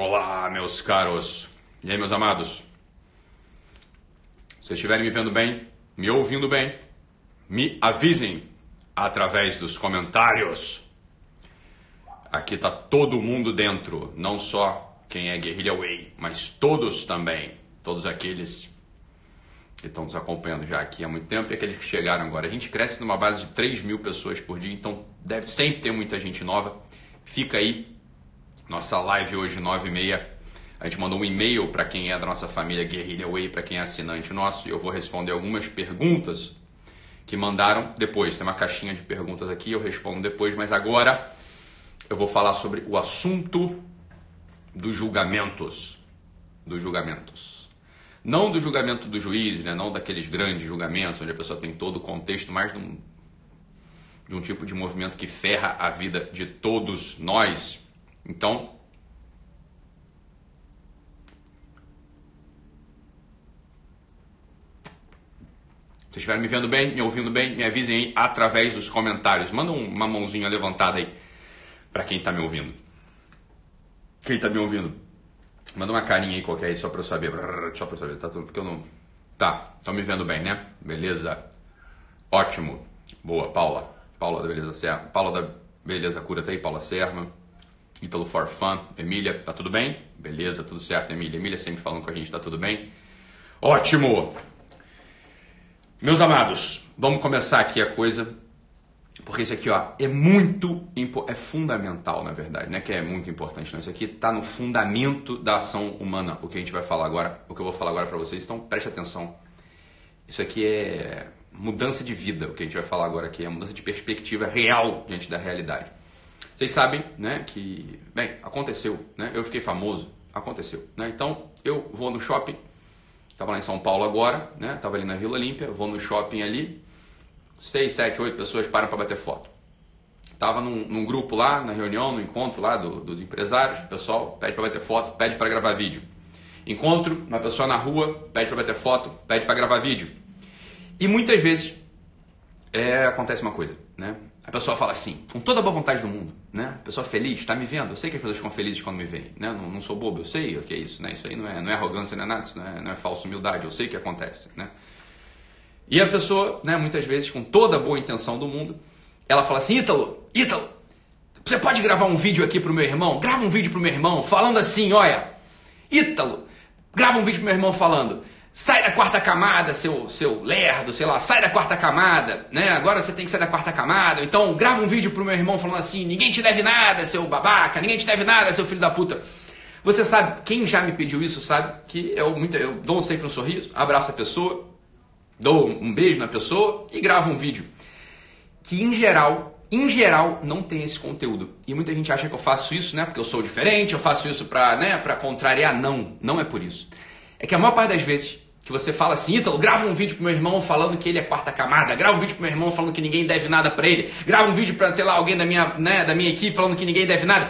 Olá, meus caros. E aí, meus amados? Se estiverem me vendo bem, me ouvindo bem, me avisem através dos comentários. Aqui tá todo mundo dentro, não só quem é Guerrilha Way, mas todos também, todos aqueles que estão nos acompanhando já aqui há muito tempo e aqueles que chegaram agora. A gente cresce numa base de 3 mil pessoas por dia, então deve sempre ter muita gente nova. Fica aí nossa live hoje, 9 e meia. A gente mandou um e-mail para quem é da nossa família Guerrilha Way, para quem é assinante nosso, e eu vou responder algumas perguntas que mandaram depois. Tem uma caixinha de perguntas aqui, eu respondo depois, mas agora eu vou falar sobre o assunto dos julgamentos. Dos julgamentos. Não do julgamento do juiz, né? não daqueles grandes julgamentos onde a pessoa tem todo o contexto, mas de um, de um tipo de movimento que ferra a vida de todos nós então, se estiverem me vendo bem, me ouvindo bem, me avisem aí através dos comentários. Manda uma mãozinha levantada aí para quem está me ouvindo. Quem está me ouvindo? Manda uma carinha aí qualquer aí só para eu saber. Só para eu saber, tá tudo porque eu não. Tá, estão me vendo bem, né? Beleza. Ótimo. Boa, Paula. Paula da Beleza Serma. Paula da Beleza Cura tá aí, Paula Serma. Ítalo for Fun, Emília, tá tudo bem? Beleza, tudo certo, Emília. Emília sempre falando com a gente, tá tudo bem? Ótimo! Meus amados, vamos começar aqui a coisa, porque isso aqui ó, é muito, é fundamental na verdade, não é que é muito importante, não. Isso aqui está no fundamento da ação humana, o que a gente vai falar agora, o que eu vou falar agora para vocês, então preste atenção. Isso aqui é mudança de vida, o que a gente vai falar agora aqui, é mudança de perspectiva real diante da realidade. Vocês sabem, né, que, bem, aconteceu, né? Eu fiquei famoso, aconteceu, né? Então, eu vou no shopping, estava lá em São Paulo agora, né? Estava ali na Vila Olímpia, vou no shopping ali, seis, sete, oito pessoas param para bater foto. Tava num, num, grupo lá, na reunião, no encontro lá do, dos empresários, o pessoal pede para bater foto, pede para gravar vídeo. Encontro uma pessoa na rua, pede para bater foto, pede para gravar vídeo. E muitas vezes é, acontece uma coisa, né? A pessoa fala assim, com toda a boa vontade do mundo, né? A pessoa feliz, está me vendo. Eu sei que as pessoas ficam felizes quando me veem, né? Não, não sou bobo, eu sei o que é isso, né? Isso aí não é, não é arrogância, não é nada, isso não é, não é falsa humildade, eu sei o que acontece, né? E a pessoa, né, muitas vezes, com toda a boa intenção do mundo, ela fala assim, Ítalo, Ítalo, você pode gravar um vídeo aqui pro meu irmão? Grava um vídeo pro meu irmão falando assim, olha, Ítalo, grava um vídeo pro meu irmão falando, Sai da quarta camada, seu, seu lerdo, sei lá, sai da quarta camada, né? Agora você tem que sair da quarta camada. Então grava um vídeo pro meu irmão falando assim: ninguém te deve nada, seu babaca, ninguém te deve nada, seu filho da puta. Você sabe, quem já me pediu isso sabe que eu, muito, eu dou sempre um sorriso, abraço a pessoa, dou um beijo na pessoa e gravo um vídeo. Que em geral, em geral, não tem esse conteúdo. E muita gente acha que eu faço isso, né? Porque eu sou diferente, eu faço isso pra, né, pra contrariar. Não, não é por isso. É que a maior parte das vezes que você fala assim, Ítalo, grava um vídeo pro meu irmão falando que ele é quarta camada, grava um vídeo pro meu irmão falando que ninguém deve nada para ele, grava um vídeo para, sei lá, alguém da minha, né, da minha equipe falando que ninguém deve nada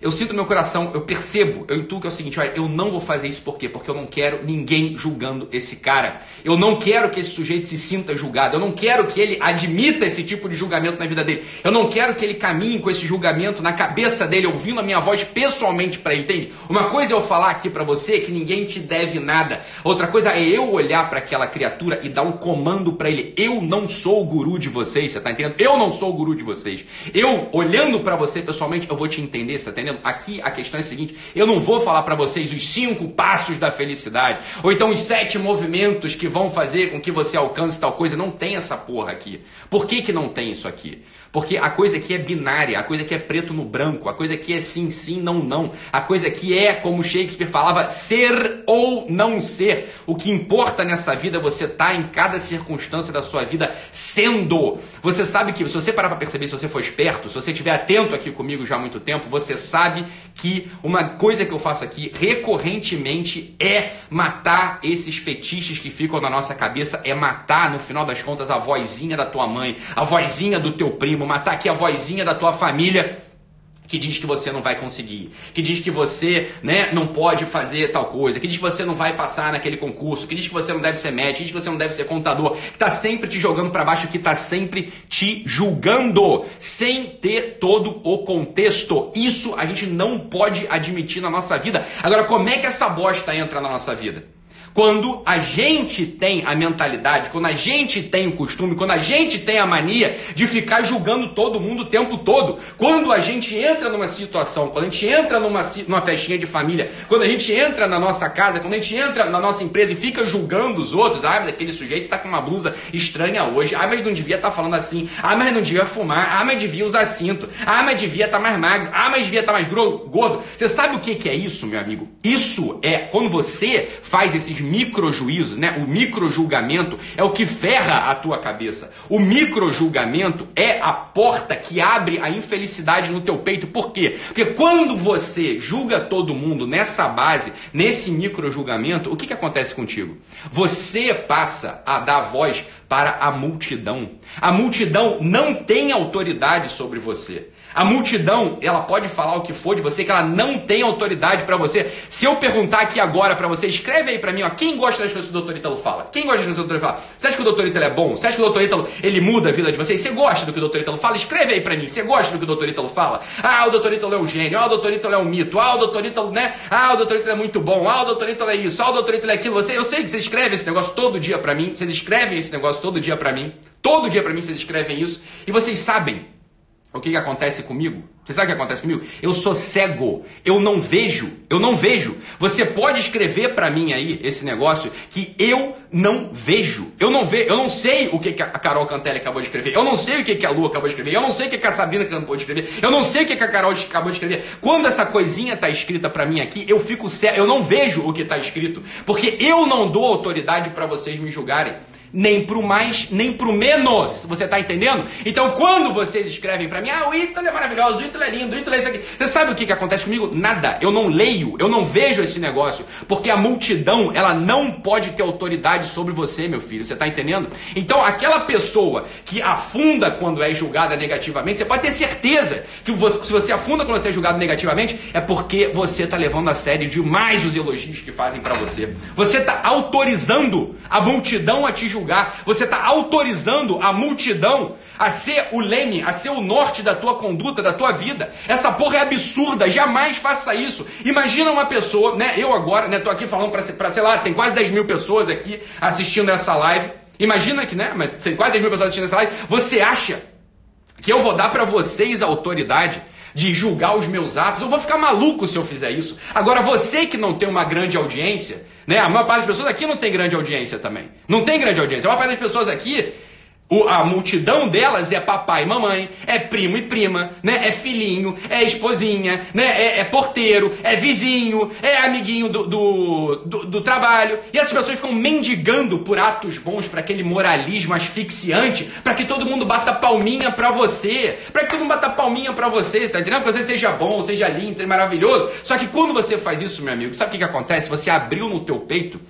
eu sinto meu coração, eu percebo, eu intuo que é o seguinte, olha, eu não vou fazer isso por quê? Porque eu não quero ninguém julgando esse cara. Eu não quero que esse sujeito se sinta julgado. Eu não quero que ele admita esse tipo de julgamento na vida dele. Eu não quero que ele caminhe com esse julgamento na cabeça dele, ouvindo a minha voz pessoalmente para ele, entende? Uma coisa é eu falar aqui para você que ninguém te deve nada. Outra coisa é eu olhar para aquela criatura e dar um comando para ele. Eu não sou o guru de vocês, você tá entendendo? Eu não sou o guru de vocês. Eu olhando para você pessoalmente, eu vou te entender, você tá entendendo? Aqui a questão é a seguinte: eu não vou falar para vocês os cinco passos da felicidade, ou então os sete movimentos que vão fazer com que você alcance tal coisa. Não tem essa porra aqui. Por que, que não tem isso aqui? Porque a coisa aqui é binária, a coisa aqui é preto no branco, a coisa aqui é sim, sim, não, não. A coisa aqui é, como Shakespeare falava, ser ou não ser. O que importa nessa vida você tá em cada circunstância da sua vida sendo. Você sabe que, se você parar para perceber, se você for esperto, se você estiver atento aqui comigo já há muito tempo, você sabe que uma coisa que eu faço aqui recorrentemente é matar esses fetiches que ficam na nossa cabeça, é matar, no final das contas, a vozinha da tua mãe, a vozinha do teu primo primo, matar aqui a vozinha da tua família que diz que você não vai conseguir, que diz que você né, não pode fazer tal coisa, que diz que você não vai passar naquele concurso, que diz que você não deve ser médico, que diz que você não deve ser contador, que está sempre te jogando para baixo, que está sempre te julgando, sem ter todo o contexto. Isso a gente não pode admitir na nossa vida. Agora, como é que essa bosta entra na nossa vida? Quando a gente tem a mentalidade, quando a gente tem o costume, quando a gente tem a mania de ficar julgando todo mundo o tempo todo, quando a gente entra numa situação, quando a gente entra numa, numa festinha de família, quando a gente entra na nossa casa, quando a gente entra na nossa empresa e fica julgando os outros, ah, mas aquele sujeito está com uma blusa estranha hoje, ah, mas não devia estar tá falando assim, ah, mas não devia fumar, ah, mas devia usar cinto, ah, mas devia estar tá mais magro, ah, mas devia estar tá mais gordo. Você sabe o que, que é isso, meu amigo? Isso é quando você faz esses microjuízos, né? O microjulgamento é o que ferra a tua cabeça. O microjulgamento é a porta que abre a infelicidade no teu peito. Por quê? Porque quando você julga todo mundo nessa base, nesse microjulgamento, o que, que acontece contigo? Você passa a dar voz para a multidão. A multidão não tem autoridade sobre você. A multidão, ela pode falar o que for de você, que ela não tem autoridade para você. Se eu perguntar aqui agora para você, escreve aí para mim, ó, quem gosta das coisas que o Dr. Ítalo fala? Quem gosta das coisas que o Dr. fala? Você acha que o Dr. Ítalo é bom? Você acha que o Dr. Ítalo, ele muda a vida de vocês? Você gosta do que o Dr. Ítalo fala? Escreve aí para mim. Você gosta do que o Dr. Ítalo fala? Ah, o Dr. Ítalo é um gênio. Ah, o Dr. Ítalo é um mito. Ah, o Dr. Ítalo, né? Ah, o Dr. Ítalo é muito bom. Ah, o Dr. Ítalo é isso. Ah, o Dr. Ítalo é aquilo. Você, eu sei que você escreve esse negócio todo dia para mim. Vocês escrevem esse negócio todo dia para mim. Todo dia para mim vocês escrevem isso. E vocês sabem o que, que acontece comigo? Você sabe o que acontece comigo? Eu sou cego, eu não vejo, eu não vejo. Você pode escrever para mim aí esse negócio que eu não vejo. Eu não vejo, eu não sei o que, que a Carol Cantelli acabou de escrever. Eu não sei o que, que a Lu acabou de escrever. Eu não sei o que, que a Sabina acabou de escrever. Eu não sei o que, que a Carol acabou de escrever. Quando essa coisinha tá escrita para mim aqui, eu fico cego, eu não vejo o que tá escrito, porque eu não dou autoridade para vocês me julgarem nem pro mais, nem pro menos. Você tá entendendo? Então, quando vocês escrevem para mim, ah, o Ítalo é maravilhoso, o Ítalo é lindo, o Ítalo é isso aqui. Você sabe o que, que acontece comigo? Nada. Eu não leio, eu não vejo esse negócio. Porque a multidão, ela não pode ter autoridade sobre você, meu filho. Você tá entendendo? Então, aquela pessoa que afunda quando é julgada negativamente, você pode ter certeza que você, se você afunda quando você é julgado negativamente, é porque você tá levando a sério demais os elogios que fazem para você. Você tá autorizando a multidão a te julgar julgar. Você está autorizando a multidão a ser o leme, a ser o norte da tua conduta, da tua vida. Essa porra é absurda, jamais faça isso. Imagina uma pessoa, né? Eu agora, né? Tô aqui falando para, sei lá, tem quase 10 mil pessoas aqui assistindo essa live. Imagina que, né? Mas tem quase 10 mil pessoas assistindo essa live. Você acha que eu vou dar para vocês a autoridade de julgar os meus atos. Eu vou ficar maluco se eu fizer isso. Agora, você que não tem uma grande audiência, né? A maior parte das pessoas aqui não tem grande audiência também. Não tem grande audiência. A maior parte das pessoas aqui o, a multidão delas é papai e mamãe, é primo e prima, né? É filhinho, é esposinha, né? É, é porteiro, é vizinho, é amiguinho do, do, do, do, trabalho. E essas pessoas ficam mendigando por atos bons, para aquele moralismo asfixiante, para que todo mundo bata palminha pra você, para que todo mundo bata palminha pra você, tá entendendo? Que você seja bom, seja lindo, seja maravilhoso. Só que quando você faz isso, meu amigo, sabe o que, que acontece? Você abriu no teu peito,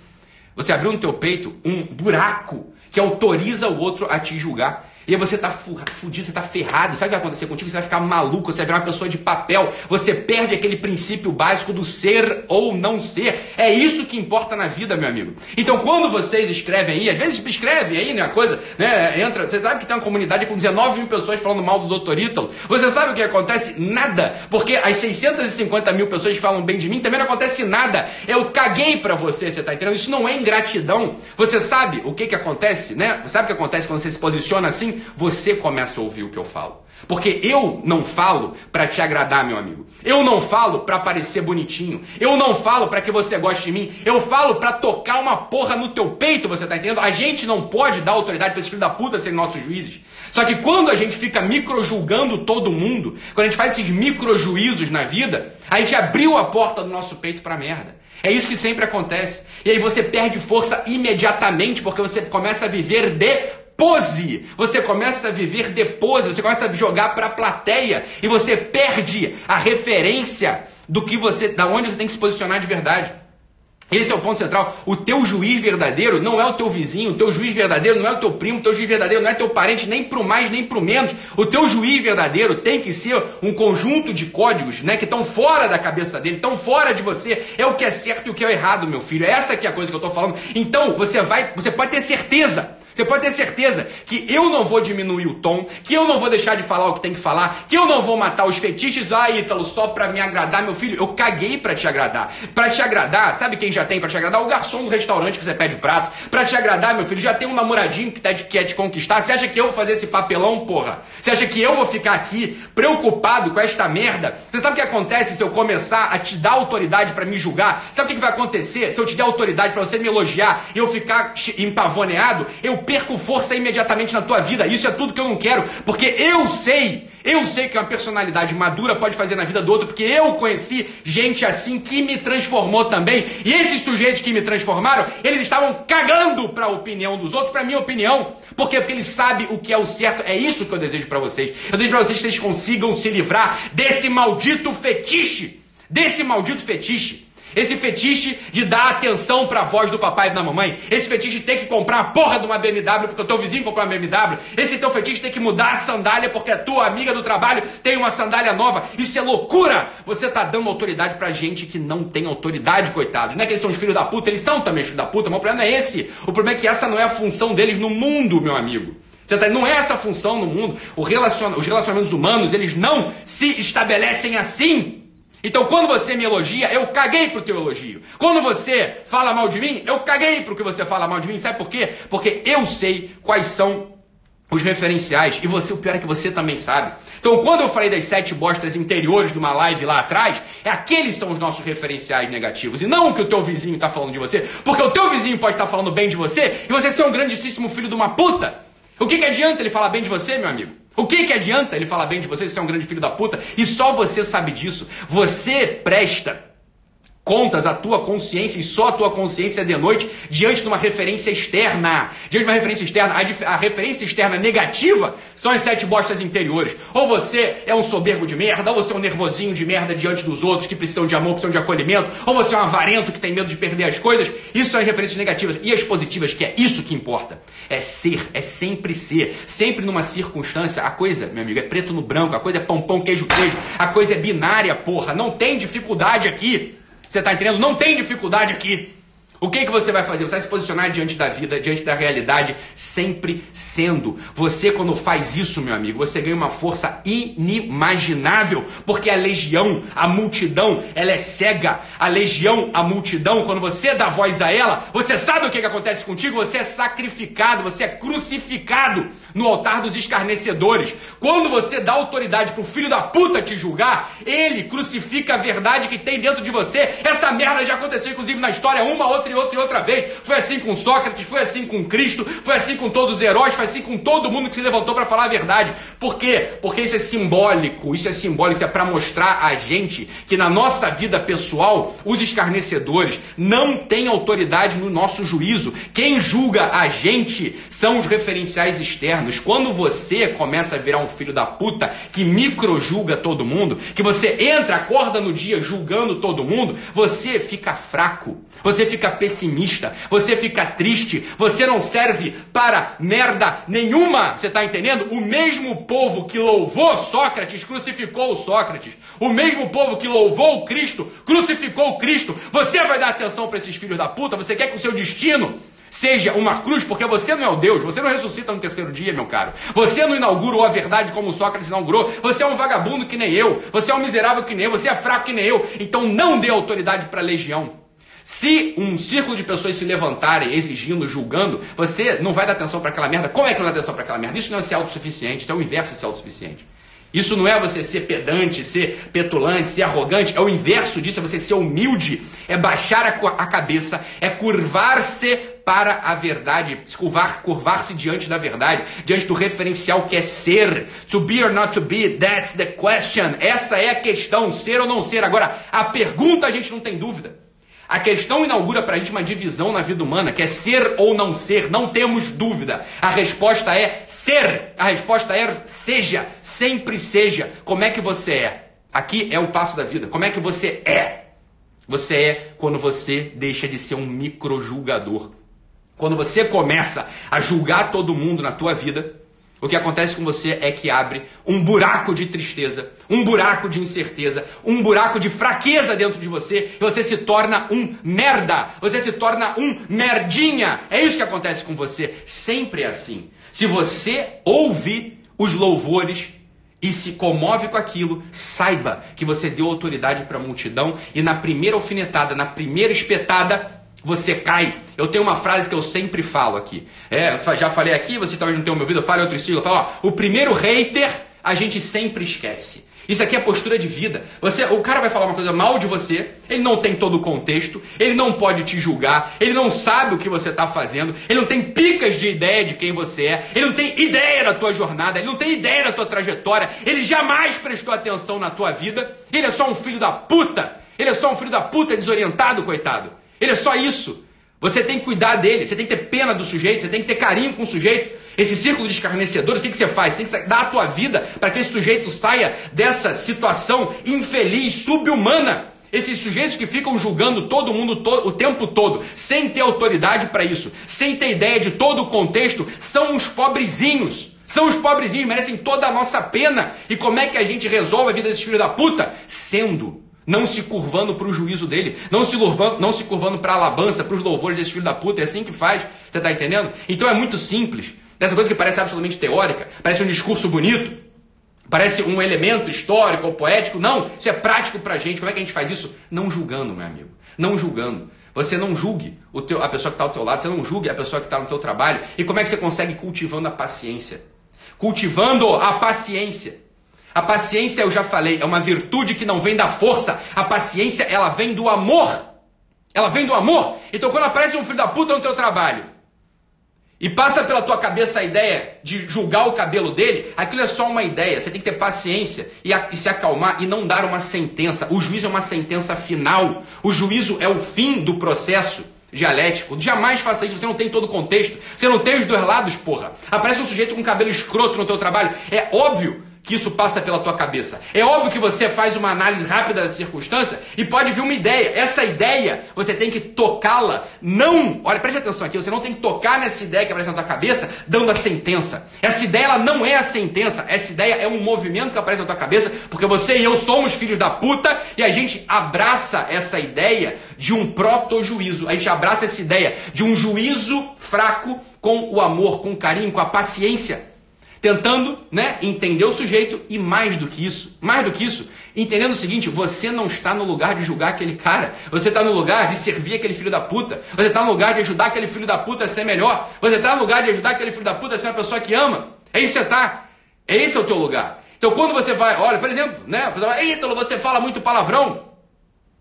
você abriu no teu peito um buraco que autoriza o outro a te julgar. E aí você tá fudido, você tá ferrado. Sabe o que vai acontecer contigo? Você vai ficar maluco, você vai virar uma pessoa de papel. Você perde aquele princípio básico do ser ou não ser. É isso que importa na vida, meu amigo. Então, quando vocês escrevem aí, às vezes escrevem aí, né, a coisa, né, entra, você sabe que tem uma comunidade com 19 mil pessoas falando mal do Dr. Ítalo. Você sabe o que acontece? Nada. Porque as 650 mil pessoas que falam bem de mim, também não acontece nada. Eu caguei pra você, você tá entendendo? Isso não é ingratidão. Você sabe o que que acontece, né? Sabe o que acontece quando você se posiciona assim? Você começa a ouvir o que eu falo. Porque eu não falo para te agradar, meu amigo. Eu não falo para parecer bonitinho. Eu não falo para que você goste de mim. Eu falo para tocar uma porra no teu peito, você tá entendendo? A gente não pode dar autoridade para esse filho da puta serem nossos juízes. Só que quando a gente fica microjulgando todo mundo, quando a gente faz esses microjuízos na vida, a gente abriu a porta do nosso peito para merda. É isso que sempre acontece. E aí você perde força imediatamente porque você começa a viver de pose. Você começa a viver de pose, você começa a jogar para a plateia e você perde a referência do que você, da onde você tem que se posicionar de verdade. Esse é o ponto central. O teu juiz verdadeiro não é o teu vizinho, o teu juiz verdadeiro não é o teu primo, o teu juiz verdadeiro não é teu parente, nem pro mais, nem pro menos. O teu juiz verdadeiro tem que ser um conjunto de códigos, né, que estão fora da cabeça dele, estão fora de você. É o que é certo e o que é errado, meu filho. Essa que é a coisa que eu estou falando. Então, você vai, você pode ter certeza você pode ter certeza que eu não vou diminuir o tom, que eu não vou deixar de falar o que tem que falar, que eu não vou matar os fetiches, ah, Ítalo, só pra me agradar, meu filho. Eu caguei pra te agradar. Pra te agradar, sabe quem já tem pra te agradar? O garçom do restaurante que você pede o prato. Pra te agradar, meu filho, já tem um namoradinho que tá quer te conquistar. Você acha que eu vou fazer esse papelão, porra? Você acha que eu vou ficar aqui preocupado com esta merda? Você sabe o que acontece se eu começar a te dar autoridade para me julgar? Sabe o que vai acontecer se eu te der autoridade para você me elogiar e eu ficar empavoneado? Eu perco força imediatamente na tua vida. Isso é tudo que eu não quero, porque eu sei, eu sei que uma personalidade madura pode fazer na vida do outro, porque eu conheci gente assim que me transformou também. E esses sujeitos que me transformaram, eles estavam cagando para a opinião dos outros, para minha opinião. Por quê? Porque eles sabem o que é o certo. É isso que eu desejo para vocês. Eu desejo para vocês que vocês consigam se livrar desse maldito fetiche, desse maldito fetiche esse fetiche de dar atenção para a voz do papai e da mamãe. Esse fetiche de ter que comprar a porra de uma BMW porque o teu vizinho comprou uma BMW. Esse teu fetiche de ter que mudar a sandália porque a tua amiga do trabalho tem uma sandália nova. Isso é loucura! Você está dando autoridade para gente que não tem autoridade, coitados. Não é que eles são os filhos da puta, eles são também os filhos da puta, mas o problema é esse. O problema é que essa não é a função deles no mundo, meu amigo. Tá, não é essa função no mundo. Relaciona, os relacionamentos humanos, eles não se estabelecem assim. Então, quando você me elogia, eu caguei pro teu elogio. Quando você fala mal de mim, eu caguei pro que você fala mal de mim. Sabe por quê? Porque eu sei quais são os referenciais. E você, o pior é que você também sabe. Então, quando eu falei das sete bostas interiores de uma live lá atrás, é aqueles são os nossos referenciais negativos. E não o que o teu vizinho está falando de você. Porque o teu vizinho pode estar tá falando bem de você e você ser um grandíssimo filho de uma puta. O que, que adianta ele falar bem de você, meu amigo? O que, que adianta ele falar bem de você, você é um grande filho da puta, e só você sabe disso? Você presta contas a tua consciência e só a tua consciência de noite diante de uma referência externa. Diante de uma referência externa, a, a, referência externa negativa são as sete bostas interiores. Ou você é um soberbo de merda, ou você é um nervosinho de merda diante dos outros que precisam de amor, precisam de acolhimento, ou você é um avarento que tem medo de perder as coisas. Isso são as referências negativas. E as positivas, que é isso que importa. É ser, é sempre ser. Sempre numa circunstância, a coisa, meu amigo, é preto no branco, a coisa é pão, pão, queijo, queijo. A coisa é binária, porra. Não tem dificuldade aqui. Você está entendendo? Não tem dificuldade aqui. O que, que você vai fazer? Você vai se posicionar diante da vida, diante da realidade, sempre sendo. Você, quando faz isso, meu amigo, você ganha uma força inimaginável, porque a legião, a multidão, ela é cega. A legião, a multidão, quando você dá voz a ela, você sabe o que, que acontece contigo? Você é sacrificado, você é crucificado no altar dos escarnecedores. Quando você dá autoridade para o filho da puta te julgar, ele crucifica a verdade que tem dentro de você. Essa merda já aconteceu, inclusive, na história, uma, outra outra e outra e outra vez. Foi assim com Sócrates, foi assim com Cristo, foi assim com todos os heróis, foi assim com todo mundo que se levantou para falar a verdade. Por quê? Porque isso é simbólico, isso é simbólico, isso é para mostrar a gente que na nossa vida pessoal, os escarnecedores não têm autoridade no nosso juízo. Quem julga a gente são os referenciais externos. Quando você começa a virar um filho da puta que micro-julga todo mundo, que você entra, acorda no dia julgando todo mundo, você fica fraco, você fica pessimista, você fica triste, você não serve para merda nenhuma. Você está entendendo? O mesmo povo que louvou Sócrates crucificou Sócrates. O mesmo povo que louvou Cristo crucificou Cristo. Você vai dar atenção para esses filhos da puta? Você quer que o seu destino seja uma cruz, porque você não é o Deus, você não ressuscita no terceiro dia, meu caro. Você não inaugurou a verdade como Sócrates inaugurou. Você é um vagabundo que nem eu. Você é um miserável que nem eu. Você é fraco que nem eu. Então não dê autoridade para a legião. Se um círculo de pessoas se levantarem exigindo, julgando, você não vai dar atenção para aquela merda. Como é que não dá atenção para aquela merda? Isso não é ser autossuficiente, isso é o inverso de ser autossuficiente. Isso não é você ser pedante, ser petulante, ser arrogante, é o inverso disso, é você ser humilde, é baixar a, cabeça, é curvar-se para a verdade, curvar, curvar-se diante da verdade, diante do referencial que é ser. To be or not to be, that's the question. Essa é a questão, ser ou não ser. Agora, a pergunta a gente não tem dúvida. A questão inaugura para a gente uma divisão na vida humana, que é ser ou não ser, não temos dúvida. A resposta é ser. A resposta é seja, sempre seja. Como é que você é? Aqui é o passo da vida. Como é que você é? Você é quando você deixa de ser um micro-julgador. Quando você começa a julgar todo mundo na tua vida, o que acontece com você é que abre um buraco de tristeza, um buraco de incerteza, um buraco de fraqueza dentro de você e você se torna um merda, você se torna um merdinha. É isso que acontece com você. Sempre é assim. Se você ouve os louvores e se comove com aquilo, saiba que você deu autoridade para a multidão e na primeira alfinetada, na primeira espetada, você cai. Eu tenho uma frase que eu sempre falo aqui. É, já falei aqui, você talvez não tenha me ouvido, eu falo em outro estilo. Eu falo, ó, o primeiro hater a gente sempre esquece. Isso aqui é postura de vida. Você, o cara vai falar uma coisa mal de você, ele não tem todo o contexto, ele não pode te julgar, ele não sabe o que você está fazendo, ele não tem picas de ideia de quem você é, ele não tem ideia da tua jornada, ele não tem ideia da tua trajetória, ele jamais prestou atenção na tua vida, ele é só um filho da puta, ele é só um filho da puta desorientado, coitado. Ele é só isso. Você tem que cuidar dele, você tem que ter pena do sujeito, você tem que ter carinho com o sujeito. Esse círculo de escarnecedores, o que, que você faz? Você tem que dar a tua vida para que esse sujeito saia dessa situação infeliz, subhumana. Esses sujeitos que ficam julgando todo mundo to o tempo todo, sem ter autoridade para isso, sem ter ideia de todo o contexto, são os pobrezinhos. São os pobrezinhos, merecem toda a nossa pena. E como é que a gente resolve a vida desses filhos da puta? Sendo não se curvando para o juízo dele, não se curvando, não se curvando para a alabança, para os louvores desse filho da puta. É assim que faz. Você está entendendo? Então é muito simples. Dessa coisa que parece absolutamente teórica, parece um discurso bonito, parece um elemento histórico ou poético. Não, isso é prático para a gente. Como é que a gente faz isso? Não julgando, meu amigo. Não julgando. Você não julgue o teu, a pessoa que está ao teu lado, você não julgue a pessoa que está no teu trabalho. E como é que você consegue cultivando a paciência? Cultivando a paciência. A paciência, eu já falei, é uma virtude que não vem da força. A paciência, ela vem do amor. Ela vem do amor. Então, quando aparece um filho da puta no teu trabalho e passa pela tua cabeça a ideia de julgar o cabelo dele, aquilo é só uma ideia. Você tem que ter paciência e, a, e se acalmar e não dar uma sentença. O juízo é uma sentença final. O juízo é o fim do processo dialético. Jamais faça isso, você não tem todo o contexto. Você não tem os dois lados, porra. Aparece um sujeito com cabelo escroto no teu trabalho. É óbvio que isso passa pela tua cabeça. É óbvio que você faz uma análise rápida da circunstância e pode vir uma ideia. Essa ideia, você tem que tocá-la. Não, olha, preste atenção aqui, você não tem que tocar nessa ideia que aparece na tua cabeça dando a sentença. Essa ideia, ela não é a sentença. Essa ideia é um movimento que aparece na tua cabeça, porque você e eu somos filhos da puta e a gente abraça essa ideia de um proto-juízo. A gente abraça essa ideia de um juízo fraco com o amor, com o carinho, com a paciência tentando, né, entender o sujeito e mais do que isso, mais do que isso, entendendo o seguinte, você não está no lugar de julgar aquele cara, você está no lugar de servir aquele filho da puta, você está no lugar de ajudar aquele filho da puta a ser melhor, você está no lugar de ajudar aquele filho da puta a ser uma pessoa que ama, é isso que você está, é esse é o teu lugar. Então quando você vai, olha, por exemplo, né, a pessoa fala, Ítalo, você fala muito palavrão,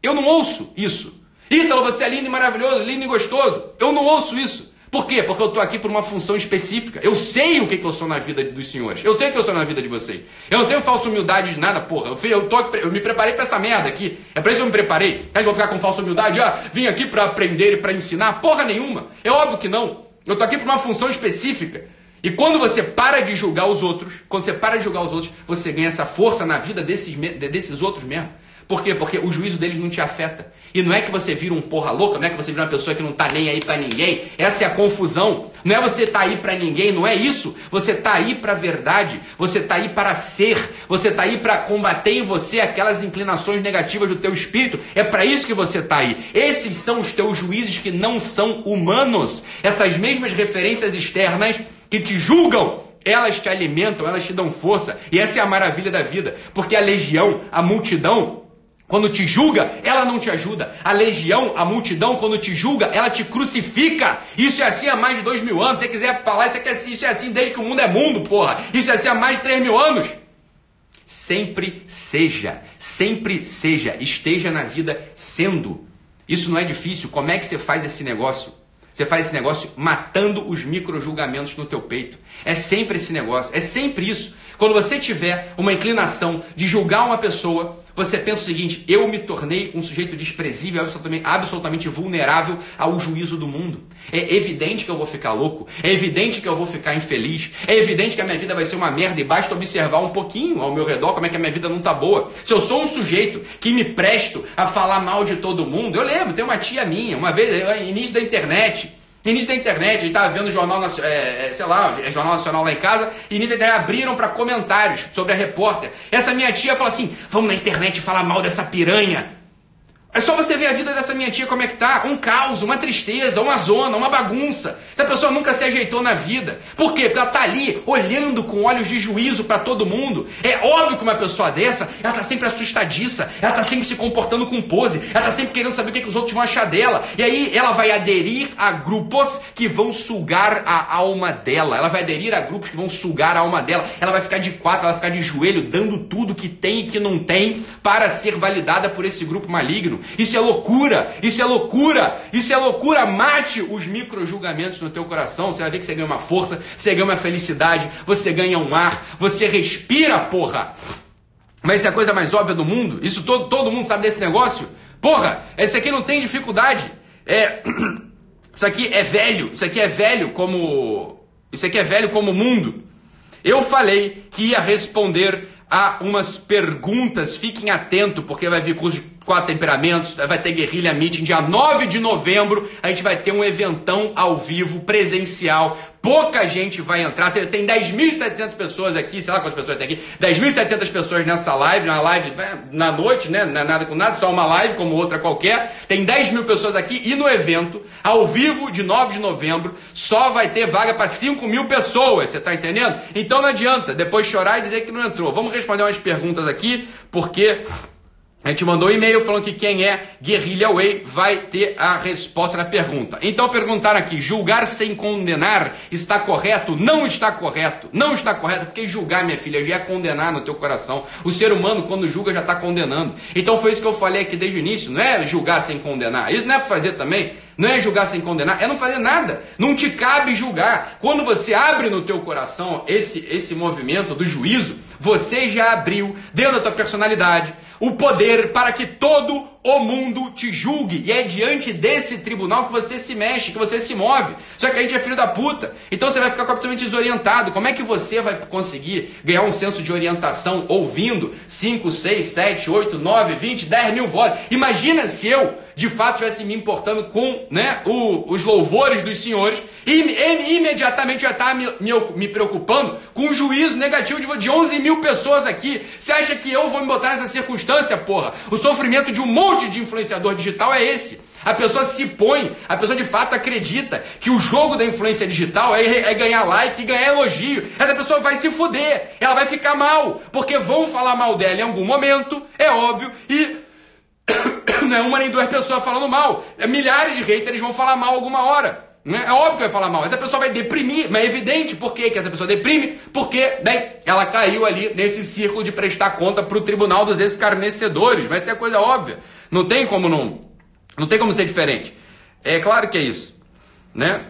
eu não ouço isso. Ítalo, você é lindo e maravilhoso, lindo e gostoso, eu não ouço isso. Por quê? Porque eu estou aqui por uma função específica. Eu sei o que, que eu sou na vida dos senhores. Eu sei o que eu sou na vida de vocês. Eu não tenho falsa humildade de nada, porra. Eu, eu, tô, eu me preparei para essa merda aqui. É para isso que eu me preparei. Que vou ficar com falsa humildade? Ah, vim aqui para aprender e para ensinar? Porra nenhuma. É óbvio que não. Eu estou aqui por uma função específica. E quando você para de julgar os outros, quando você para de julgar os outros, você ganha essa força na vida desses, desses outros mesmo. Por quê? Porque o juízo deles não te afeta. E não é que você vira um porra louca, não é que você vira uma pessoa que não tá nem aí para ninguém. Essa é a confusão. Não é você tá aí para ninguém, não é isso. Você tá aí para a verdade. Você tá aí para ser. Você tá aí para combater em você aquelas inclinações negativas do teu espírito. É para isso que você tá aí. Esses são os teus juízes que não são humanos. Essas mesmas referências externas que te julgam elas te alimentam, elas te dão força. E essa é a maravilha da vida. Porque a legião, a multidão, quando te julga, ela não te ajuda. A legião, a multidão, quando te julga, ela te crucifica. Isso é assim há mais de dois mil anos. Se você quiser falar, isso é, assim, isso é assim desde que o mundo é mundo, porra. Isso é assim há mais de três mil anos. Sempre seja, sempre seja, esteja na vida sendo. Isso não é difícil. Como é que você faz esse negócio? Você faz esse negócio matando os micro julgamentos no teu peito. É sempre esse negócio, é sempre isso. Quando você tiver uma inclinação de julgar uma pessoa, você pensa o seguinte: eu me tornei um sujeito desprezível, absolutamente, vulnerável ao juízo do mundo. É evidente que eu vou ficar louco, é evidente que eu vou ficar infeliz, é evidente que a minha vida vai ser uma merda e basta observar um pouquinho ao meu redor como é que a minha vida não tá boa. Se eu sou um sujeito que me presto a falar mal de todo mundo, eu lembro, tem uma tia minha, uma vez, início da internet, início da internet, a gente estava vendo o jornal, é, é, sei lá, é, jornal nacional lá em casa, e início da internet abriram para comentários sobre a repórter. Essa minha tia falou assim: vamos na internet falar mal dessa piranha. É só você ver a vida dessa minha tia como é que tá. Um caos, uma tristeza, uma zona, uma bagunça. Essa pessoa nunca se ajeitou na vida. Por quê? Porque ela tá ali olhando com olhos de juízo para todo mundo. É óbvio que uma pessoa dessa, ela tá sempre assustadiça, ela tá sempre se comportando com pose, ela tá sempre querendo saber o que, que os outros vão achar dela. E aí ela vai aderir a grupos que vão sugar a alma dela. Ela vai aderir a grupos que vão sugar a alma dela. Ela vai ficar de quatro, ela vai ficar de joelho, dando tudo que tem e que não tem para ser validada por esse grupo maligno. Isso é loucura, isso é loucura, isso é loucura. Mate os micro-julgamentos no teu coração. Você vai ver que você ganha uma força, você ganha uma felicidade, você ganha um ar, você respira, porra. Mas isso é a coisa mais óbvia do mundo. Isso todo, todo mundo sabe desse negócio. Porra, esse aqui não tem dificuldade. É, isso aqui é velho, isso aqui é velho como. Isso aqui é velho como o mundo. Eu falei que ia responder a umas perguntas, fiquem atentos, porque vai vir curso de quatro temperamentos, vai ter guerrilha meeting dia 9 de novembro, a gente vai ter um eventão ao vivo, presencial, pouca gente vai entrar, tem 10.700 pessoas aqui, sei lá quantas pessoas tem aqui, 10.700 pessoas nessa live, na live é, na noite, né, não é nada com nada, só uma live como outra qualquer, tem 10 mil pessoas aqui e no evento, ao vivo de 9 de novembro, só vai ter vaga para 5 mil pessoas, você tá entendendo? Então não adianta depois chorar e dizer que não entrou. Vamos responder umas perguntas aqui, porque a gente mandou um e-mail falando que quem é Guerrilha Way vai ter a resposta na pergunta. Então perguntaram aqui: julgar sem condenar está correto? Não está correto. Não está correto, porque julgar, minha filha, já é condenar no teu coração. O ser humano, quando julga, já está condenando. Então foi isso que eu falei aqui desde o início: não é julgar sem condenar. Isso não é para fazer também. Não é julgar sem condenar, é não fazer nada. Não te cabe julgar. Quando você abre no teu coração esse, esse movimento do juízo, você já abriu dentro da tua personalidade o poder para que todo o mundo te julgue. E é diante desse tribunal que você se mexe, que você se move. Só que a gente é filho da puta. Então você vai ficar completamente desorientado. Como é que você vai conseguir ganhar um senso de orientação ouvindo 5, 6, 7, 8, 9, 20, 10 mil votos? Imagina se eu, de fato, estivesse me importando com né, o, os louvores dos senhores e, e imediatamente já está me, me, me, preocupando com um juízo negativo de, de 11 mil pessoas aqui. Você acha que eu vou me botar nessa circunstância, porra? O sofrimento de um monte de influenciador digital é esse. A pessoa se põe, a pessoa de fato acredita que o jogo da influência digital é, é, ganhar like e ganhar elogio. Essa pessoa vai se fuder, ela vai ficar mal, porque vão falar mal dela em algum momento, é óbvio, e não é uma nem duas pessoas falando mal, é milhares de haters vão falar mal alguma hora. Né? É óbvio que vai falar mal. Essa pessoa vai deprimir, mas é evidente por que essa pessoa deprime, porque bem, ela caiu ali nesse círculo de prestar conta para o tribunal dos escarnecedores. Vai ser a coisa óbvia. Não tem como não. Não tem como ser diferente. É claro que é isso, né?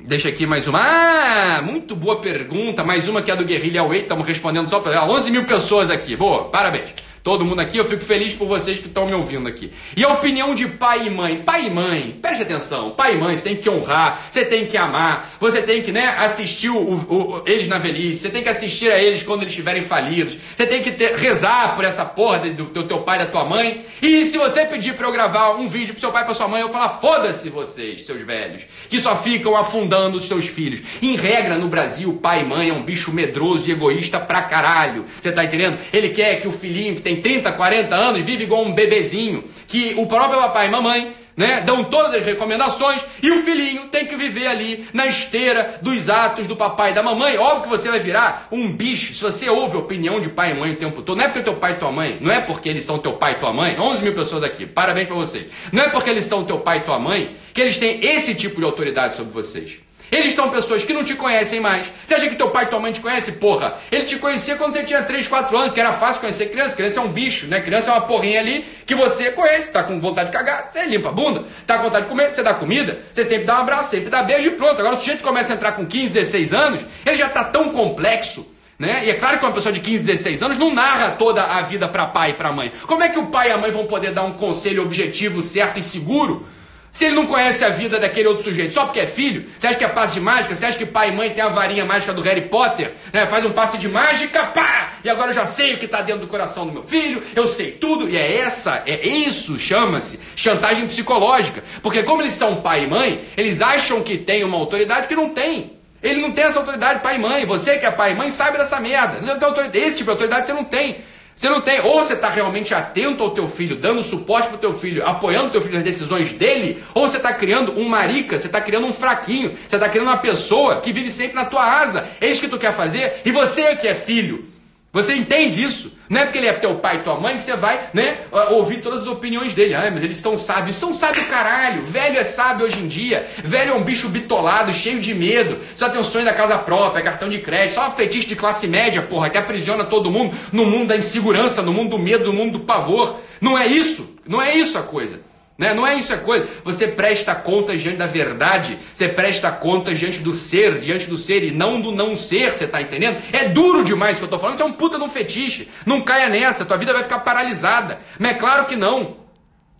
Deixa aqui mais uma. Ah, muito boa pergunta. Mais uma que é do Guerrilha Way. Estamos respondendo só para 11 mil pessoas aqui. Boa, parabéns todo mundo aqui. Eu fico feliz por vocês que estão me ouvindo aqui. E a opinião de pai e mãe. Pai e mãe, preste atenção. Pai e mãe, você tem que honrar, você tem que amar, você tem que né, assistir o, o, eles na velhice, você tem que assistir a eles quando eles estiverem falidos, você tem que ter, rezar por essa porra do, do teu pai e da tua mãe. E se você pedir para eu gravar um vídeo pro seu pai e pra sua mãe, eu falar, foda-se vocês, seus velhos, que só ficam afundando os seus filhos. Em regra, no Brasil, pai e mãe é um bicho medroso e egoísta pra caralho. Você tá entendendo? Ele quer que o filhinho que tem 30, 40 anos, vive igual um bebezinho, que o próprio papai e mamãe né, dão todas as recomendações e o filhinho tem que viver ali na esteira dos atos do papai e da mamãe. Óbvio que você vai virar um bicho se você ouve a opinião de pai e mãe o tempo todo. Não é porque teu pai e tua mãe, não é porque eles são teu pai e tua mãe, 11 mil pessoas aqui, parabéns para vocês. Não é porque eles são teu pai e tua mãe que eles têm esse tipo de autoridade sobre vocês. Eles são pessoas que não te conhecem mais. Você acha que teu pai e tua mãe te conhecem? Porra, ele te conhecia quando você tinha 3, 4 anos, que era fácil conhecer criança. Criança é um bicho, né? Criança é uma porrinha ali que você conhece. Tá com vontade de cagar, você limpa a bunda. Tá com vontade de comer, você dá comida. Você sempre dá um abraço, sempre dá beijo e pronto. Agora o sujeito começa a entrar com 15, 16 anos, ele já tá tão complexo Né? E é claro que uma pessoa de 15, 16 anos não narra toda a vida para pai e para mãe. Como é que o pai e a mãe vão poder dar um conselho objetivo, certo e seguro se ele não conhece a vida daquele outro sujeito, só porque é filho, você acha que é passe de mágica? Você acha que pai e mãe tem a varinha mágica do Harry Potter? Né? Faz um passe de mágica, pá! E agora eu já sei o que está dentro do coração do meu filho, eu sei tudo. E é essa, é isso, chama-se chantagem psicológica. Porque como eles são pai e mãe, eles acham que tem uma autoridade que não tem. Ele não tem essa autoridade pai e mãe. Você que é pai e mãe sabe dessa merda. Autoridade. Esse tipo de autoridade você não tem. Você não tem, ou você está realmente atento ao teu filho, dando suporte para o teu filho, apoiando o teu filho nas decisões dele, ou você está criando um marica, você está criando um fraquinho, você está criando uma pessoa que vive sempre na tua asa. É isso que tu quer fazer? E você que é filho, você entende isso? Não é porque ele é teu pai e tua mãe que você vai, né, ouvir todas as opiniões dele. Ah, mas eles são sábios. São sábios caralho. Velho é sábio hoje em dia. Velho é um bicho bitolado, cheio de medo. Só tem o sonho da casa própria, cartão de crédito. Só um fetiche de classe média, porra, que aprisiona todo mundo no mundo da insegurança, no mundo do medo, no mundo do pavor. Não é isso. Não é isso a coisa. Né? Não é isso a coisa. Você presta conta diante da verdade, você presta conta diante do ser, diante do ser e não do não ser, você está entendendo? É duro demais o que eu estou falando, isso é um puta de um fetiche. Não caia nessa, tua vida vai ficar paralisada. Mas é claro que não.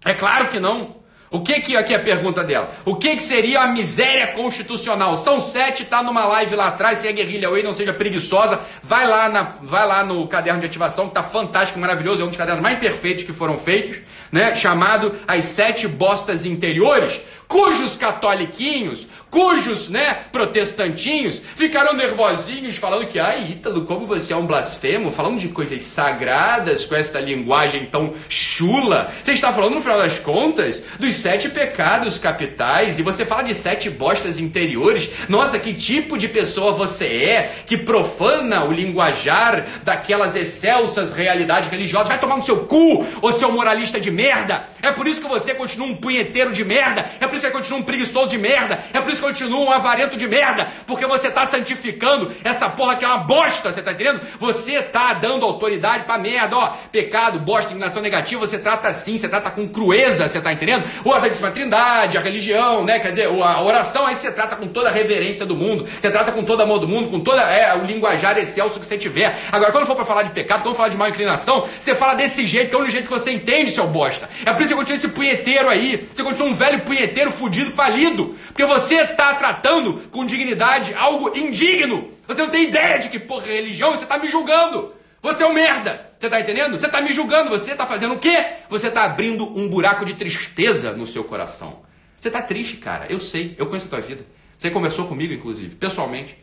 É claro que não. O que que aqui é a pergunta dela? O que que seria a miséria constitucional? São sete, tá numa live lá atrás, se a guerrilha Way não seja preguiçosa, vai lá, na, vai lá no caderno de ativação, que tá fantástico, maravilhoso, é um dos cadernos mais perfeitos que foram feitos, né? Chamado As Sete Bostas Interiores cujos catoliquinhos, cujos, né, protestantinhos, ficaram nervosinhos falando que, ai, Ítalo, como você é um blasfemo, falando de coisas sagradas com essa linguagem tão chula. Você está falando, no final das contas, dos sete pecados capitais e você fala de sete bostas interiores. Nossa, que tipo de pessoa você é que profana o linguajar daquelas excelsas realidades religiosas? Vai tomar no seu cu, ô seu moralista de merda! É por isso que você continua um punheteiro de merda! É por isso que você continua um preguiçoso de merda. É por isso continua um avarento de merda. Porque você está santificando essa porra que é uma bosta, você está entendendo? Você está dando autoridade para merda, ó. Pecado, bosta, inclinação negativa, você trata assim, você trata com crueza, você está entendendo? Ou a Santíssima Trindade, a religião, né? Quer dizer, a oração, aí você trata com toda a reverência do mundo, você trata com todo amor do mundo, com toda é, o linguajar excelso que você tiver. Agora, quando for para falar de pecado, quando for falar de má inclinação, você fala desse jeito, que é o único jeito que você entende, seu bosta. É por isso que você continua esse punheteiro aí, você continua um velho punheteiro fudido, falido, porque você está tratando com dignidade algo indigno. Você não tem ideia de que porra é religião, você está me julgando. Você é um merda. Você está entendendo? Você está me julgando. Você está fazendo o quê? Você está abrindo um buraco de tristeza no seu coração. Você está triste, cara. Eu sei. Eu conheço a tua vida. Você conversou comigo, inclusive, pessoalmente.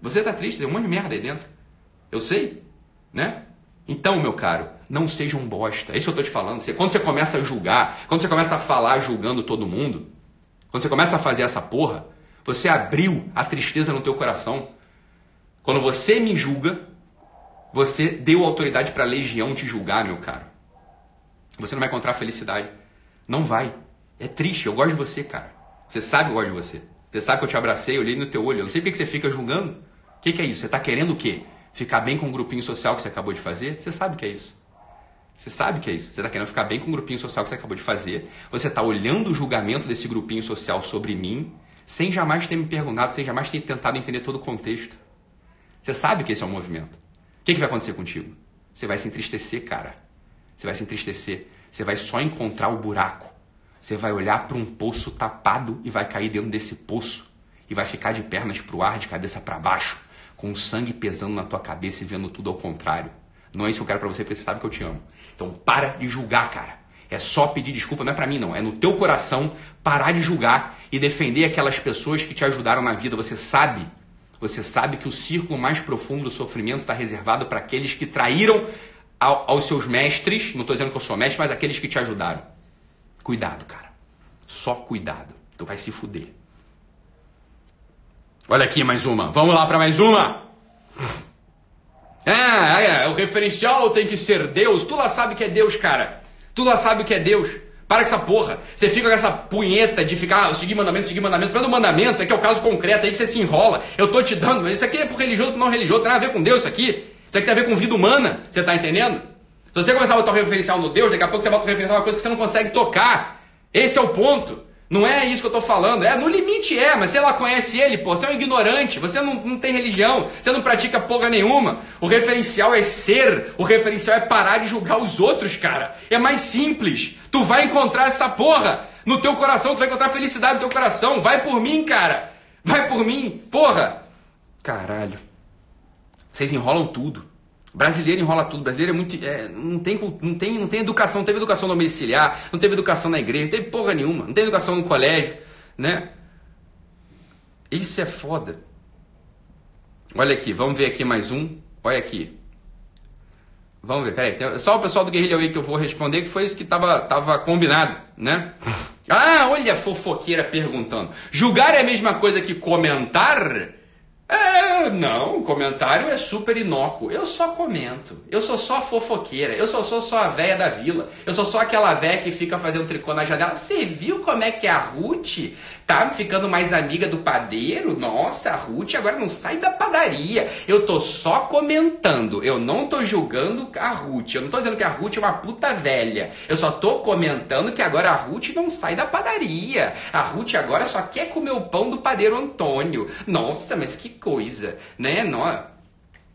Você está triste, tem um monte de merda aí dentro. Eu sei, né? Então, meu caro, não seja um bosta. É isso que eu estou te falando. Você, quando você começa a julgar, quando você começa a falar julgando todo mundo, quando você começa a fazer essa porra, você abriu a tristeza no teu coração. Quando você me julga, você deu autoridade para a legião te julgar, meu caro. Você não vai encontrar felicidade. Não vai. É triste. Eu gosto de você, cara. Você sabe que eu gosto de você. Você sabe que eu te abracei, olhei no teu olho. Eu não sei por que você fica julgando. O que, que é isso? Você está querendo o quê? Ficar bem com o grupinho social que você acabou de fazer? Você sabe que é isso. Você sabe que é isso. Você está querendo ficar bem com o grupinho social que você acabou de fazer. Você está olhando o julgamento desse grupinho social sobre mim, sem jamais ter me perguntado, sem jamais ter tentado entender todo o contexto. Você sabe que esse é o movimento. O que, que vai acontecer contigo? Você vai se entristecer, cara. Você vai se entristecer. Você vai só encontrar o buraco. Você vai olhar para um poço tapado e vai cair dentro desse poço. E vai ficar de pernas para o ar, de cabeça para baixo, com o sangue pesando na tua cabeça e vendo tudo ao contrário. Não é isso que eu quero para você, porque você sabe que eu te amo. Então para de julgar, cara. É só pedir desculpa, não é para mim não, é no teu coração parar de julgar e defender aquelas pessoas que te ajudaram na vida. Você sabe, você sabe que o círculo mais profundo do sofrimento está reservado para aqueles que traíram ao, aos seus mestres. Não estou dizendo que eu sou mestre, mas aqueles que te ajudaram. Cuidado, cara. Só cuidado. Tu vai se fuder. Olha aqui mais uma. Vamos lá para mais uma. Ah, é, o referencial tem que ser Deus. Tu lá sabe que é Deus, cara. Tu lá sabe que é Deus. Para com essa porra. Você fica com essa punheta de ficar, ah, seguir mandamento, seguir mandamento. Pelo mandamento, é que é o caso concreto aí que você se enrola. Eu tô te dando, mas isso aqui é por religioso, não religioso, tem nada a ver com Deus isso aqui. Isso aqui tem a ver com vida humana, você tá entendendo? Se você começar a botar o referencial no Deus, daqui a pouco você bota o referencial uma coisa que você não consegue tocar. Esse é o ponto. Não é isso que eu tô falando. É, no limite é, mas se ela conhece ele, pô, você é um ignorante, você não, não tem religião, você não pratica porra nenhuma. O referencial é ser, o referencial é parar de julgar os outros, cara. É mais simples. Tu vai encontrar essa porra no teu coração, tu vai encontrar felicidade no teu coração. Vai por mim, cara. Vai por mim, porra. Caralho. Vocês enrolam tudo. Brasileiro enrola tudo. Brasileiro é muito. É, não, tem, não, tem, não tem educação. Não teve educação domiciliar, não teve educação na igreja, não teve porra nenhuma. Não tem educação no colégio, né? Isso é foda. Olha aqui, vamos ver aqui mais um. Olha aqui. Vamos ver, peraí. Só o pessoal do Guerrilha Way que eu vou responder, que foi isso que tava, tava combinado, né? Ah, olha a fofoqueira perguntando. Julgar é a mesma coisa que comentar? É, não, o comentário é super inócuo. Eu só comento. Eu sou só fofoqueira. Eu sou, só a véia da vila. Eu sou só aquela véia que fica fazendo tricô na janela. Você viu como é que a Ruth tá ficando mais amiga do padeiro? Nossa, a Ruth agora não sai da padaria. Eu tô só comentando. Eu não tô julgando a Ruth. Eu não tô dizendo que a Ruth é uma puta velha. Eu só tô comentando que agora a Ruth não sai da padaria. A Ruth agora só quer comer o pão do padeiro Antônio. Nossa, mas que coisa, né? Não.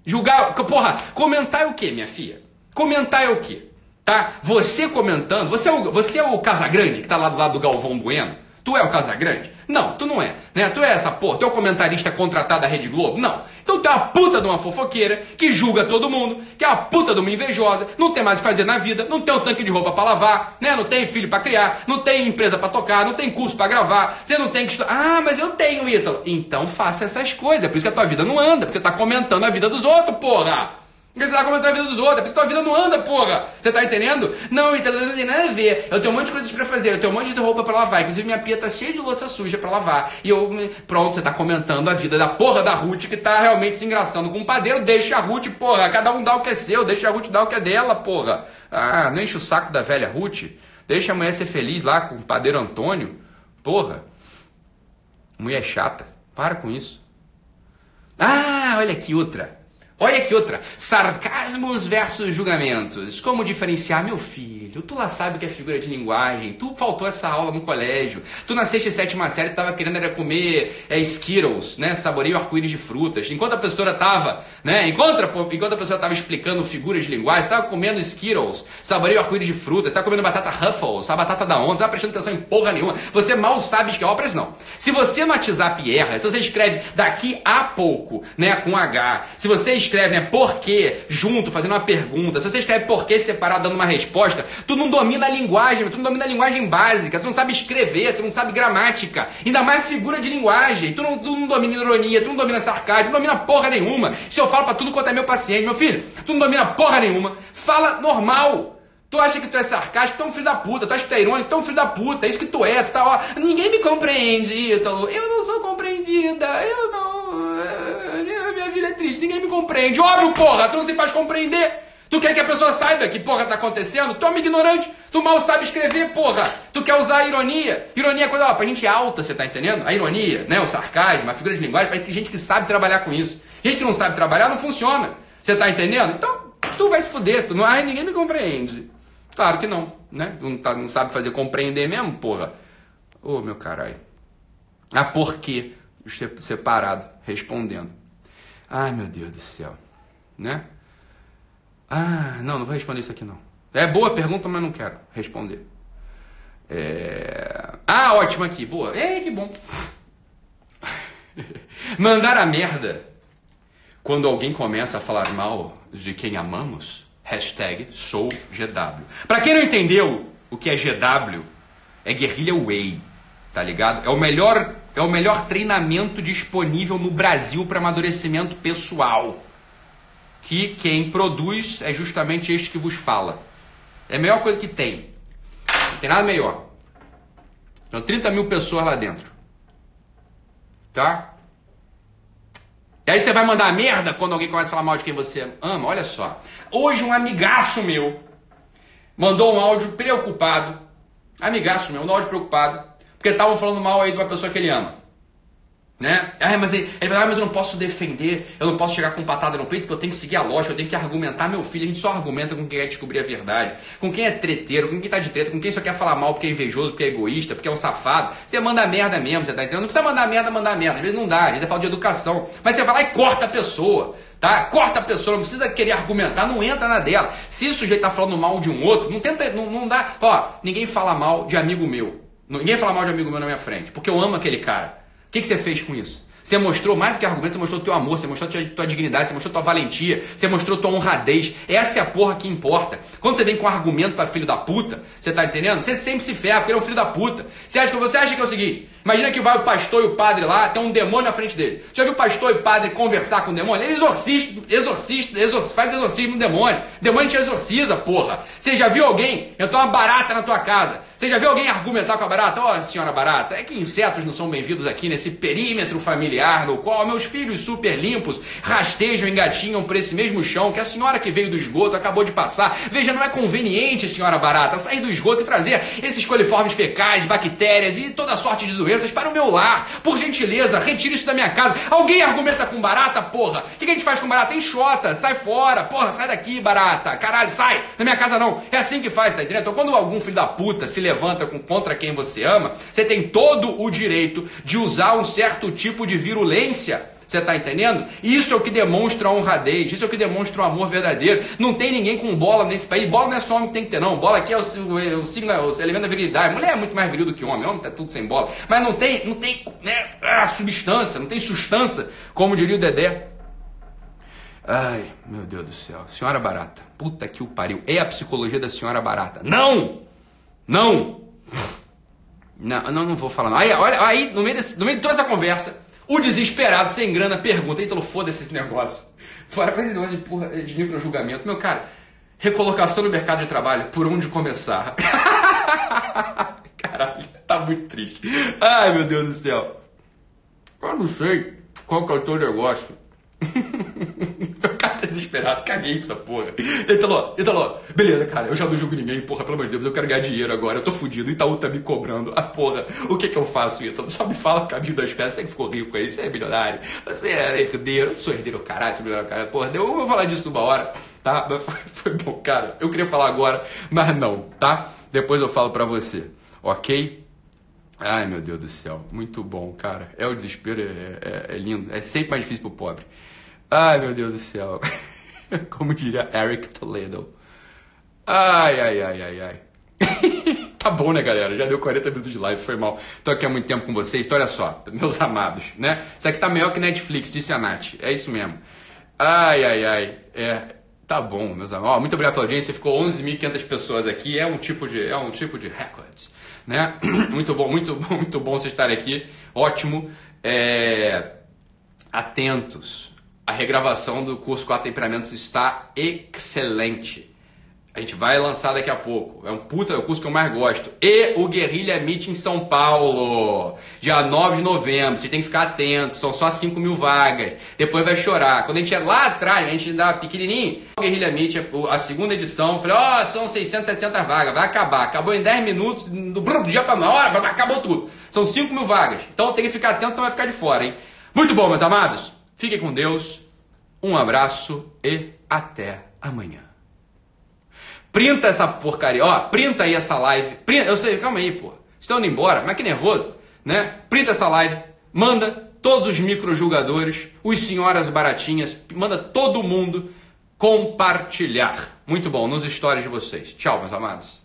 Julgar, porra, comentar é o que, minha filha? Comentar é o que? Tá? Você comentando, você é o, você é o Casagrande que tá lá do lado do Galvão Bueno? Tu é o Casagrande? Não, tu não é. Né? Tu é essa porra, tu é o comentarista contratado da Rede Globo? Não. Então tu é uma puta de uma fofoqueira que julga todo mundo, que é uma puta de uma invejosa, não tem mais o que fazer na vida, não tem um tanque de roupa para lavar, né? Não tem filho para criar, não tem empresa para tocar, não tem curso para gravar, você não tem que estudar. Ah, mas eu tenho, Ítalo. Então faça essas coisas, é por isso que a tua vida não anda, porque você tá comentando a vida dos outros, porra. Porque você tá comentando a vida dos outros, é por isso tua vida não anda, porra. Você tá entendendo? Não, então não tem nada a ver. Eu tenho um monte de coisas pra fazer, eu tenho um monte de roupa pra lavar. Inclusive minha pia tá cheia de louça suja pra lavar. E eu, pronto, você tá comentando a vida da porra da Ruth que tá realmente se engraçando com o padeiro. Deixa a Ruth, porra. Cada um dá o que é seu, deixa a Ruth dar o que é dela, porra. Ah, não enche o saco da velha Ruth. Deixa a mulher ser feliz lá com o padeiro Antônio. Porra. Mulher chata. Para com isso. Ah, olha aqui outra. Olha aqui outra. Sarcasmos versus julgamentos. Como diferenciar meu filho? Tu lá sabe que é figura de linguagem. Tu faltou essa aula no colégio. Tu na sexta e sétima série tava querendo era comer é, Skittles, né? Saboreio arco-íris de frutas. Enquanto a professora tava, né? Enquanto a, enquanto a professora tava explicando figuras de linguagem, tava comendo Skittles, saboreio arco-íris de frutas, tava comendo batata Ruffles, a batata da onda, tava prestando atenção em porra nenhuma. Você mal sabe que é obras não. Se você no WhatsApp erra, se você escreve daqui a pouco, né? Com H, se você escreve né, porquê junto, fazendo uma pergunta, se você escreve porquê separado dando uma resposta, tu não domina a linguagem, tu não domina a linguagem básica, tu não sabe escrever, tu não sabe gramática, ainda mais figura de linguagem, tu não, tu não domina ironia, tu não domina sarcasmo, tu não domina porra nenhuma. Se eu falo para tudo quanto é meu paciente, meu filho, tu não domina porra nenhuma, fala normal. Tu acha que tu é sarcástico, tu é um filho da puta. Tu acha que tu é irônico, tu é um filho da puta. É isso que tu é. Tu tá, ó, ninguém me compreende, Ítalo. Eu não sou compreendida. Eu não. Minha vida é triste, ninguém me compreende. Óbvio, porra, tu não se faz compreender. Tu quer que a pessoa saiba que porra tá acontecendo? Tu é um ignorante. Tu mal sabe escrever, porra. Tu quer usar a ironia. Ironia é coisa, ó, pra gente alta, você tá entendendo? A ironia, né? O sarcasmo, a figura de linguagem, pra gente que sabe trabalhar com isso. Gente que não sabe trabalhar não funciona. Você tá entendendo? Então, tu vai se fuder. Tu não, ai, ninguém me compreende. Claro que não, né? Não, tá, não sabe fazer compreender mesmo, porra. Ô, oh, meu caralho. Ah, por quê? Separado, respondendo. Ai, meu Deus do céu. Né? Ah, não, não vou responder isso aqui não. É boa pergunta, mas não quero responder. É... Ah, ótimo aqui, boa. É, que bom. Mandar a merda quando alguém começa a falar mal de quem amamos Hashtag sou GW. Pra quem não entendeu o que é GW, é Guerrilha Way, tá ligado? É o melhor, é o melhor treinamento disponível no Brasil para amadurecimento pessoal. Que quem produz é justamente este que vos fala. É a melhor coisa que tem. Não tem nada melhor. São 30 mil pessoas lá dentro. Tá? E aí você vai mandar merda quando alguém começa a falar mal de quem você ama? Olha só. Hoje um amigaço meu mandou um áudio preocupado. Amigaço meu, um áudio preocupado. Porque estavam falando mal aí de uma pessoa que ele ama. Né? Ah, mas ele, ele fala, ah, mas eu não posso defender, eu não posso chegar com patada no peito, porque eu tenho que seguir a lógica, eu tenho que argumentar. Meu filho, a gente só argumenta com quem quer descobrir a verdade, com quem é treteiro, com quem tá de treta, com quem só quer falar mal porque é invejoso, porque é egoísta, porque é um safado. Você manda merda mesmo, você tá entendendo? Não precisa mandar merda, mandar merda. Às vezes não dá, às vezes é de educação. Mas você vai lá e corta a pessoa. Tá? Corta a pessoa, não precisa querer argumentar, não entra na dela. Se o sujeito tá falando mal de um outro, não tenta, não, não dá. Ó, ninguém fala mal de amigo meu. Ninguém fala mal de amigo meu na minha frente, porque eu amo aquele cara. O que, que você fez com isso? Você mostrou mais do que argumento, você mostrou teu amor, você mostrou tua, tua dignidade, você mostrou tua valentia, você mostrou tua honradez. Essa é a porra que importa. Quando você vem com argumento para filho da puta, você tá entendendo? Você sempre se ferra porque ele é um filho da puta. Você acha que você acha que é o seguinte? Imagina que vai o pastor e o padre lá, tem um demônio na frente dele. Já viu o pastor e o padre conversar com o demônio? Ele exorcista, exorcista, exor, faz exorcismo no demônio. O demônio te exorciza, porra. Você já viu alguém? Entrou uma barata na tua casa. Você já viu alguém argumentar com a barata? Ó, oh, senhora barata, é que insetos não são bem-vindos aqui nesse perímetro familiar no qual meus filhos super limpos rastejam e engatinham por esse mesmo chão que a senhora que veio do esgoto acabou de passar. Veja, não é conveniente, senhora barata, sair do esgoto e trazer esses coliformes fecais, bactérias e toda sorte de doenças para o meu lar. Por gentileza, retire isso da minha casa. Alguém argumenta com barata, porra? O que a gente faz com barata? Enxota, sai fora, porra, sai daqui, barata. Caralho, sai, na minha casa não. É assim que faz, tá entendendo? Então quando algum filho da puta se levanta contra quem você ama, você tem todo o direito de usar um certo tipo de virulência. Você está entendendo? Isso é o que demonstra a honradez, isso é o que demonstra o amor verdadeiro. Não tem ninguém com bola nesse país. Bola não é só homem que tem que ter, não. Bola aqui é o, o, o signo, o elemento da virilidade. Mulher é muito mais viril do que homem. Homem tá tudo sem bola. Mas não tem, não tem né, substância, não tem sustância, como diria o Dedé. Ai, meu Deus do céu. Senhora Barata. Puta que o pariu. É a psicologia da senhora Barata. Não! Não! Não, não, não vou falar. Não. Aí, olha, aí no, meio desse, no meio de toda essa conversa, o desesperado, sem grana, pergunta. Então, foda-se esse negócio. Fora pra esse negócio de, porra, de microjulgamento. Meu cara, recolocação no mercado de trabalho, por onde começar? Caralho, tá muito triste. Ai, meu Deus do céu. Eu não sei qual que é o teu negócio. o cara tá desesperado, caguei pra essa porra. Ele falou, ele falou, beleza, cara, eu já não julgo ninguém, porra, pelo amor de Deus, eu quero ganhar dinheiro agora, eu tô fudido, Itaú tá me cobrando. Ah, porra, o que que eu faço, Ítalo? Só me fala o caminho das pedras, você que ficou rico aí, você é milionário, você é herdeiro, eu sou herdeiro, caralho, milionário, cara, porra, eu vou falar disso numa hora, tá? Mas foi, foi bom, cara, eu queria falar agora, mas não, tá? Depois eu falo pra você, ok? Ai, meu Deus do céu, muito bom, cara. É o desespero, é, é, é lindo, é sempre mais difícil pro pobre. Ai, meu Deus do céu. Como diria Eric Toledo. Ai, ai, ai, ai, ai. tá bom, né, galera? Já deu 40 minutos de live, foi mal. Tô aqui há muito tempo com vocês. Então, olha só, meus amados, né? Isso aqui tá melhor que Netflix, disse a Nath. É isso mesmo. Ai, ai, ai. É, tá bom, meus amados. muito obrigado pela audiência. Ficou 11.500 pessoas aqui. É um tipo de, é um tipo de recorde, né? muito bom, muito bom, muito bom vocês estarem aqui. Ótimo. É... Atentos a regravação do curso 4 Temperamentos está excelente. A gente vai lançar daqui a pouco. É um puta, é o curso que eu mais gosto. E o Guerrilha Meet em São Paulo. Dia 9 de novembro. Você tem que ficar atento. São só 5 mil vagas. Depois vai chorar. Quando a gente é lá atrás, a gente dá pequenininho. O Guerrilha Meet, a segunda edição. Falei, ó, oh, são 600, 700 vagas. Vai acabar. Acabou em 10 minutos. Do dia pra uma acabou tudo. São 5 mil vagas. Então tem que ficar atento, não vai ficar de fora, hein? Muito bom, meus amados. Fiquem com Deus. Um abraço e até amanhã. Printa essa porcaria, ó, printa aí essa live. Printa, eu sei, calma aí, pô. Estão indo embora, mas que nervoso, né? Printa essa live, manda todos os microjulgadores, os senhoras baratinhas, manda todo mundo compartilhar. Muito bom, nos stories de vocês. Tchau, meus amados.